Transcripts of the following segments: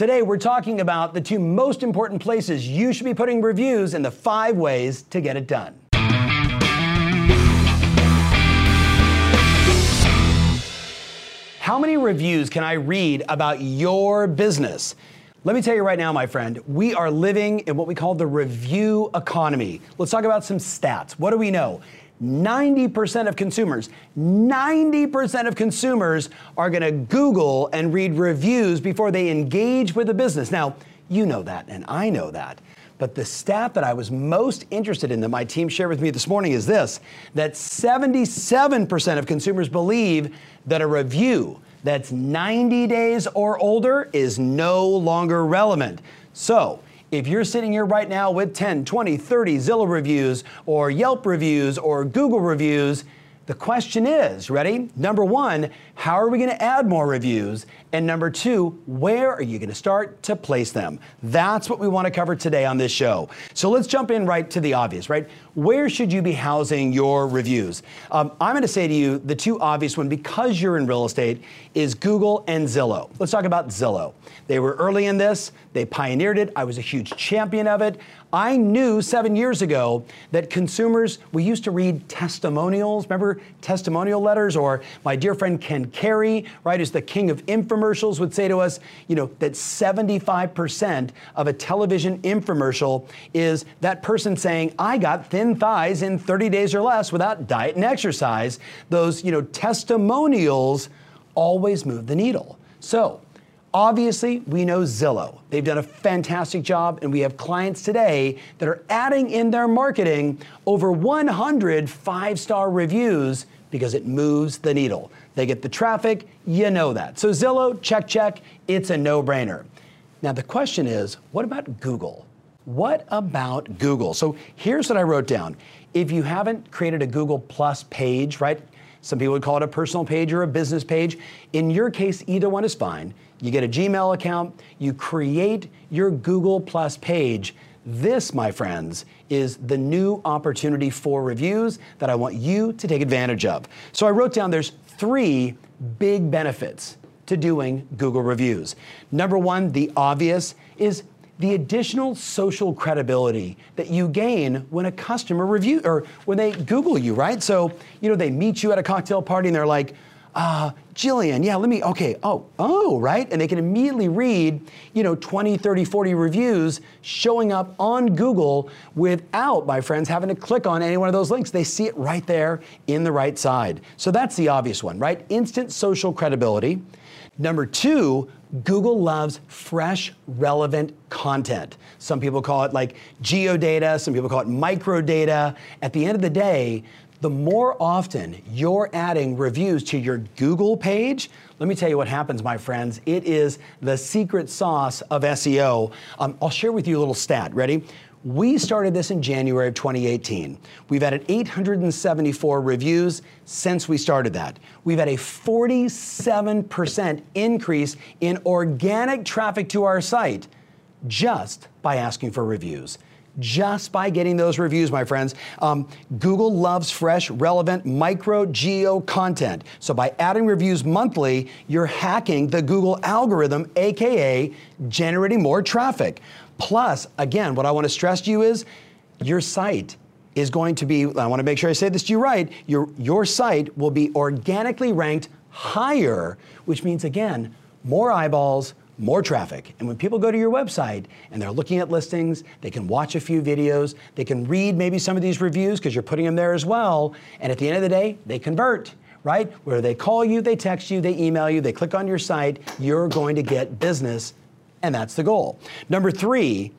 Today, we're talking about the two most important places you should be putting reviews and the five ways to get it done. How many reviews can I read about your business? Let me tell you right now, my friend, we are living in what we call the review economy. Let's talk about some stats. What do we know? 90% of consumers, 90% of consumers are going to Google and read reviews before they engage with a business. Now, you know that, and I know that. But the stat that I was most interested in that my team shared with me this morning is this that 77% of consumers believe that a review that's 90 days or older is no longer relevant. So, if you're sitting here right now with 10, 20, 30 Zillow reviews or Yelp reviews or Google reviews, the question is ready? Number one, how are we going to add more reviews? And number two, where are you going to start to place them? That's what we want to cover today on this show. So let's jump in right to the obvious, right? Where should you be housing your reviews? Um, I'm going to say to you the two obvious one because you're in real estate is Google and Zillow. Let's talk about Zillow. They were early in this, they pioneered it. I was a huge champion of it. I knew seven years ago that consumers, we used to read testimonials, remember testimonial letters? Or my dear friend Ken Carey, right, is the king of infomercials, would say to us, you know, that 75% of a television infomercial is that person saying, I got thin thighs in 30 days or less without diet and exercise. Those, you know, testimonials always move the needle. So, Obviously, we know Zillow. They've done a fantastic job, and we have clients today that are adding in their marketing over 100 five star reviews because it moves the needle. They get the traffic, you know that. So, Zillow, check, check, it's a no brainer. Now, the question is what about Google? What about Google? So, here's what I wrote down. If you haven't created a Google Plus page, right? Some people would call it a personal page or a business page. In your case, either one is fine. You get a Gmail account, you create your Google Plus page. This, my friends, is the new opportunity for reviews that I want you to take advantage of. So I wrote down there's three big benefits to doing Google reviews. Number one, the obvious, is the additional social credibility that you gain when a customer review or when they Google you, right? So, you know, they meet you at a cocktail party and they're like, uh, Jillian, yeah, let me, okay, oh, oh, right? And they can immediately read, you know, 20, 30, 40 reviews showing up on Google without, my friends, having to click on any one of those links. They see it right there in the right side. So that's the obvious one, right? Instant social credibility. Number two, Google loves fresh, relevant content. Some people call it like geodata, some people call it microdata. At the end of the day, the more often you're adding reviews to your Google page, let me tell you what happens, my friends. It is the secret sauce of SEO. Um, I'll share with you a little stat. Ready? We started this in January of 2018. We've added 874 reviews since we started that. We've had a 47% increase in organic traffic to our site just by asking for reviews just by getting those reviews, my friends. Um, Google loves fresh, relevant, micro geo content. So by adding reviews monthly, you're hacking the Google algorithm, AKA generating more traffic. Plus, again, what I want to stress to you is your site is going to be, I want to make sure I say this to you right, your, your site will be organically ranked higher, which means, again, more eyeballs, more traffic. And when people go to your website and they're looking at listings, they can watch a few videos, they can read maybe some of these reviews because you're putting them there as well. And at the end of the day, they convert, right? Where they call you, they text you, they email you, they click on your site, you're going to get business. And that's the goal. Number three,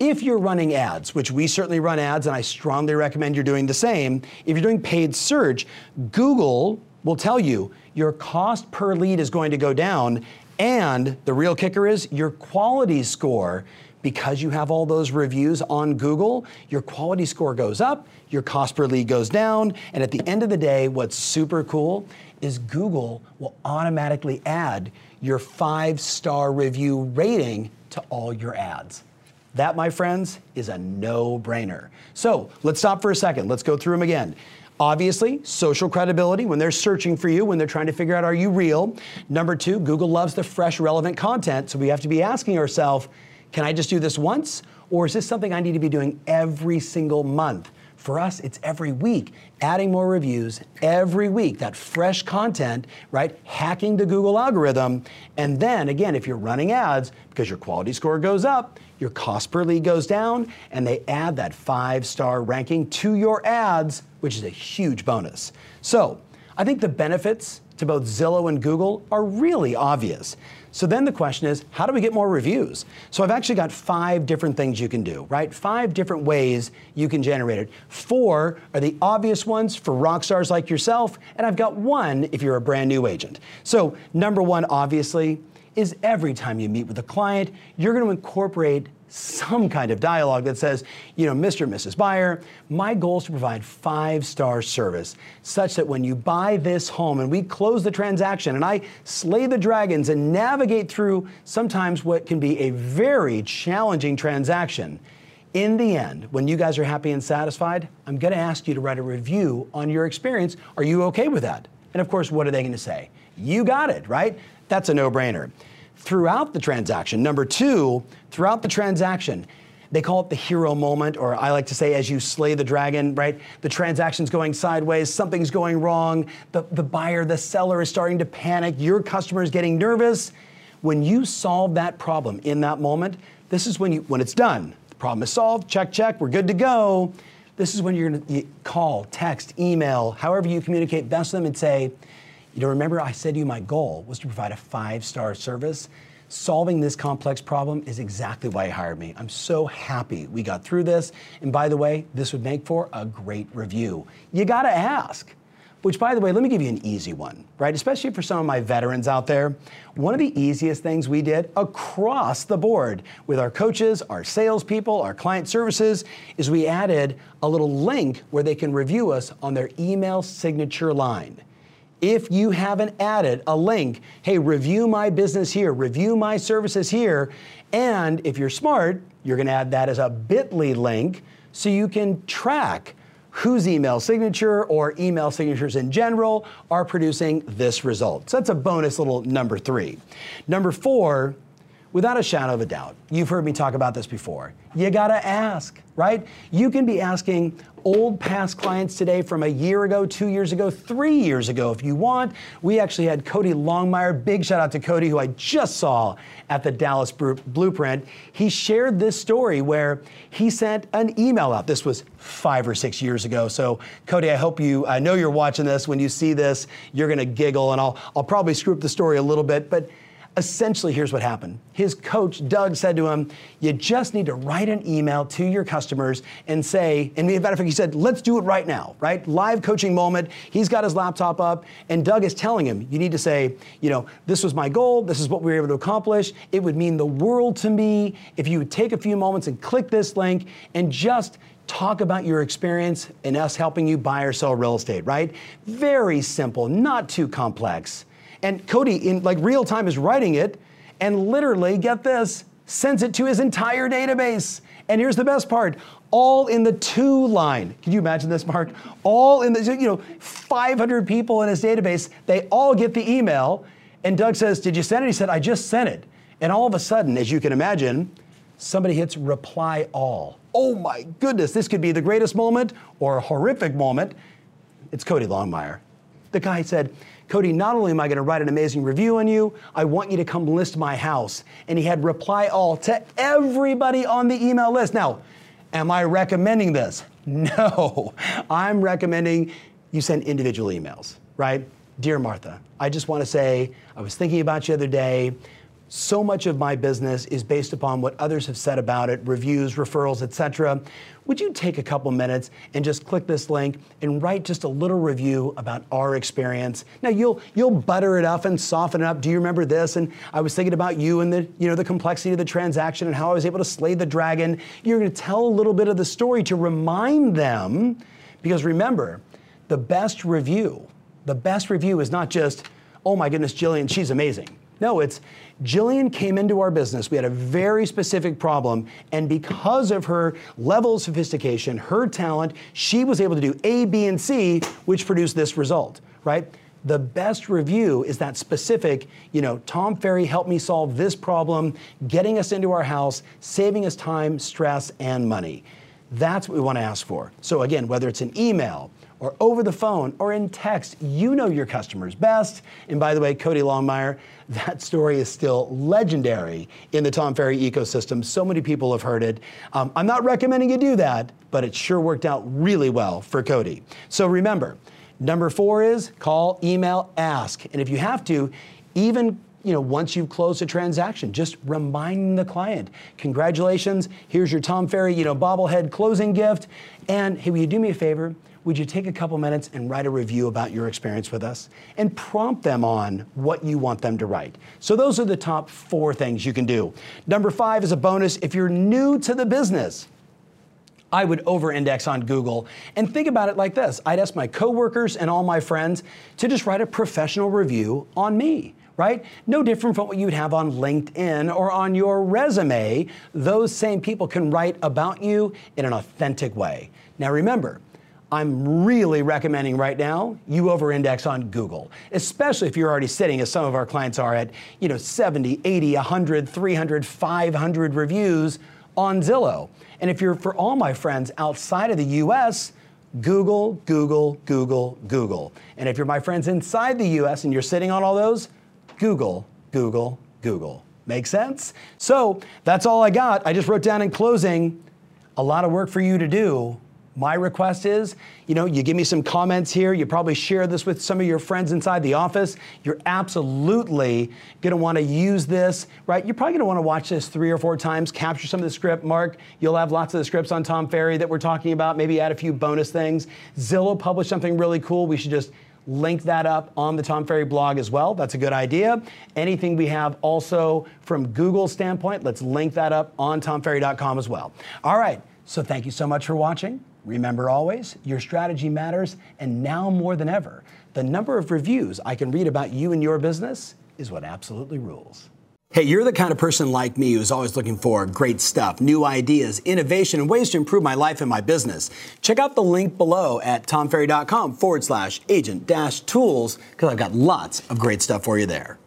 if you're running ads, which we certainly run ads, and I strongly recommend you're doing the same, if you're doing paid search, Google will tell you your cost per lead is going to go down and the real kicker is your quality score, because you have all those reviews on Google, your quality score goes up, your cost per lead goes down, and at the end of the day, what's super cool is Google will automatically add your five star review rating to all your ads. That, my friends, is a no brainer. So let's stop for a second. Let's go through them again. Obviously, social credibility when they're searching for you, when they're trying to figure out are you real. Number two, Google loves the fresh, relevant content. So we have to be asking ourselves, can I just do this once? Or is this something I need to be doing every single month? For us, it's every week, adding more reviews every week, that fresh content, right? Hacking the Google algorithm. And then again, if you're running ads, because your quality score goes up, your cost per lead goes down, and they add that five star ranking to your ads, which is a huge bonus. So I think the benefits to both Zillow and Google are really obvious. So then the question is, how do we get more reviews? So I've actually got five different things you can do, right? Five different ways you can generate it. Four are the obvious ones for rock stars like yourself, and I've got one if you're a brand new agent. So number one, obviously, is every time you meet with a client, you're going to incorporate some kind of dialogue that says, you know, Mr. and Mrs. Buyer, my goal is to provide five star service such that when you buy this home and we close the transaction and I slay the dragons and navigate through sometimes what can be a very challenging transaction, in the end, when you guys are happy and satisfied, I'm going to ask you to write a review on your experience. Are you okay with that? And of course, what are they going to say? You got it, right? That's a no brainer throughout the transaction. Number two, throughout the transaction, they call it the hero moment, or I like to say, as you slay the dragon, right? The transaction's going sideways, something's going wrong, the, the buyer, the seller is starting to panic, your customer is getting nervous. When you solve that problem in that moment, this is when you when it's done. The problem is solved, check, check, we're good to go. This is when you're gonna call, text, email, however you communicate best with them and say, you know, remember I said to you my goal was to provide a five star service. Solving this complex problem is exactly why you hired me. I'm so happy we got through this. And by the way, this would make for a great review. You got to ask. Which, by the way, let me give you an easy one, right? Especially for some of my veterans out there. One of the easiest things we did across the board with our coaches, our salespeople, our client services is we added a little link where they can review us on their email signature line if you haven't added a link, hey, review my business here, review my services here, and if you're smart, you're going to add that as a bit.ly link so you can track whose email signature or email signatures in general are producing this result. So that's a bonus little number three. Number four, without a shadow of a doubt, you've heard me talk about this before. You gotta ask, right? You can be asking old past clients today from a year ago, two years ago, three years ago if you want. We actually had Cody Longmire, big shout out to Cody, who I just saw at the Dallas Blueprint. He shared this story where he sent an email out. This was five or six years ago. So, Cody, I hope you, I know you're watching this. When you see this, you're gonna giggle, and I'll, I'll probably screw up the story a little bit, but Essentially, here's what happened. His coach, Doug, said to him, You just need to write an email to your customers and say, and matter of fact, he said, Let's do it right now, right? Live coaching moment. He's got his laptop up, and Doug is telling him, You need to say, You know, this was my goal. This is what we were able to accomplish. It would mean the world to me if you would take a few moments and click this link and just talk about your experience in us helping you buy or sell real estate, right? Very simple, not too complex. And Cody, in like real time, is writing it and literally, get this, sends it to his entire database. And here's the best part all in the two line. Can you imagine this, Mark? All in the, you know, 500 people in his database, they all get the email. And Doug says, Did you send it? He said, I just sent it. And all of a sudden, as you can imagine, somebody hits reply all. Oh my goodness, this could be the greatest moment or a horrific moment. It's Cody Longmire. The guy said, Cody, not only am I going to write an amazing review on you, I want you to come list my house. And he had reply all to everybody on the email list. Now, am I recommending this? No. I'm recommending you send individual emails, right? Dear Martha, I just want to say I was thinking about you the other day so much of my business is based upon what others have said about it, reviews, referrals, etc. Would you take a couple minutes and just click this link and write just a little review about our experience? Now you'll you'll butter it up and soften it up. Do you remember this? And I was thinking about you and the you know the complexity of the transaction and how I was able to slay the dragon. You're going to tell a little bit of the story to remind them because remember, the best review, the best review is not just, "Oh my goodness, Jillian, she's amazing." No, it's Jillian came into our business. We had a very specific problem, and because of her level of sophistication, her talent, she was able to do A, B, and C, which produced this result, right? The best review is that specific, you know, Tom Ferry helped me solve this problem, getting us into our house, saving us time, stress, and money. That's what we want to ask for. So, again, whether it's an email, or over the phone or in text, you know your customers best. And by the way, Cody Longmire, that story is still legendary in the Tom Ferry ecosystem. So many people have heard it. Um, I'm not recommending you do that, but it sure worked out really well for Cody. So remember, number four is call, email, ask. And if you have to, even you know, once you've closed a transaction, just remind the client, congratulations, here's your Tom Ferry, you know, bobblehead closing gift. And hey, will you do me a favor? Would you take a couple minutes and write a review about your experience with us and prompt them on what you want them to write? So, those are the top four things you can do. Number five is a bonus if you're new to the business. I would over index on Google and think about it like this I'd ask my coworkers and all my friends to just write a professional review on me right? No different from what you'd have on LinkedIn or on your resume. Those same people can write about you in an authentic way. Now remember, I'm really recommending right now you over index on Google, especially if you're already sitting, as some of our clients are, at you know 70, 80, 100, 300, 500 reviews on Zillow. And if you're for all my friends outside of the US, Google, Google, Google, Google. And if you're my friends inside the US and you're sitting on all those, Google, Google, Google. Make sense? So that's all I got. I just wrote down in closing a lot of work for you to do my request is, you know, you give me some comments here. You probably share this with some of your friends inside the office. You're absolutely going to want to use this, right? You're probably going to want to watch this three or four times, capture some of the script. Mark, you'll have lots of the scripts on Tom Ferry that we're talking about. Maybe add a few bonus things. Zillow published something really cool. We should just link that up on the Tom Ferry blog as well. That's a good idea. Anything we have also from Google's standpoint, let's link that up on tomferry.com as well. All right, so thank you so much for watching. Remember always, your strategy matters, and now more than ever, the number of reviews I can read about you and your business is what absolutely rules. Hey, you're the kind of person like me who's always looking for great stuff, new ideas, innovation, and ways to improve my life and my business. Check out the link below at tomferry.com forward slash agent dash tools because I've got lots of great stuff for you there.